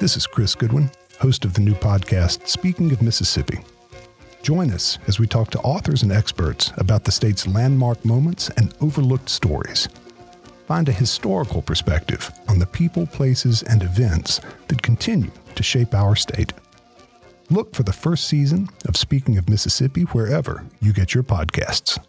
This is Chris Goodwin, host of the new podcast, Speaking of Mississippi. Join us as we talk to authors and experts about the state's landmark moments and overlooked stories. Find a historical perspective on the people, places, and events that continue to shape our state. Look for the first season of Speaking of Mississippi wherever you get your podcasts.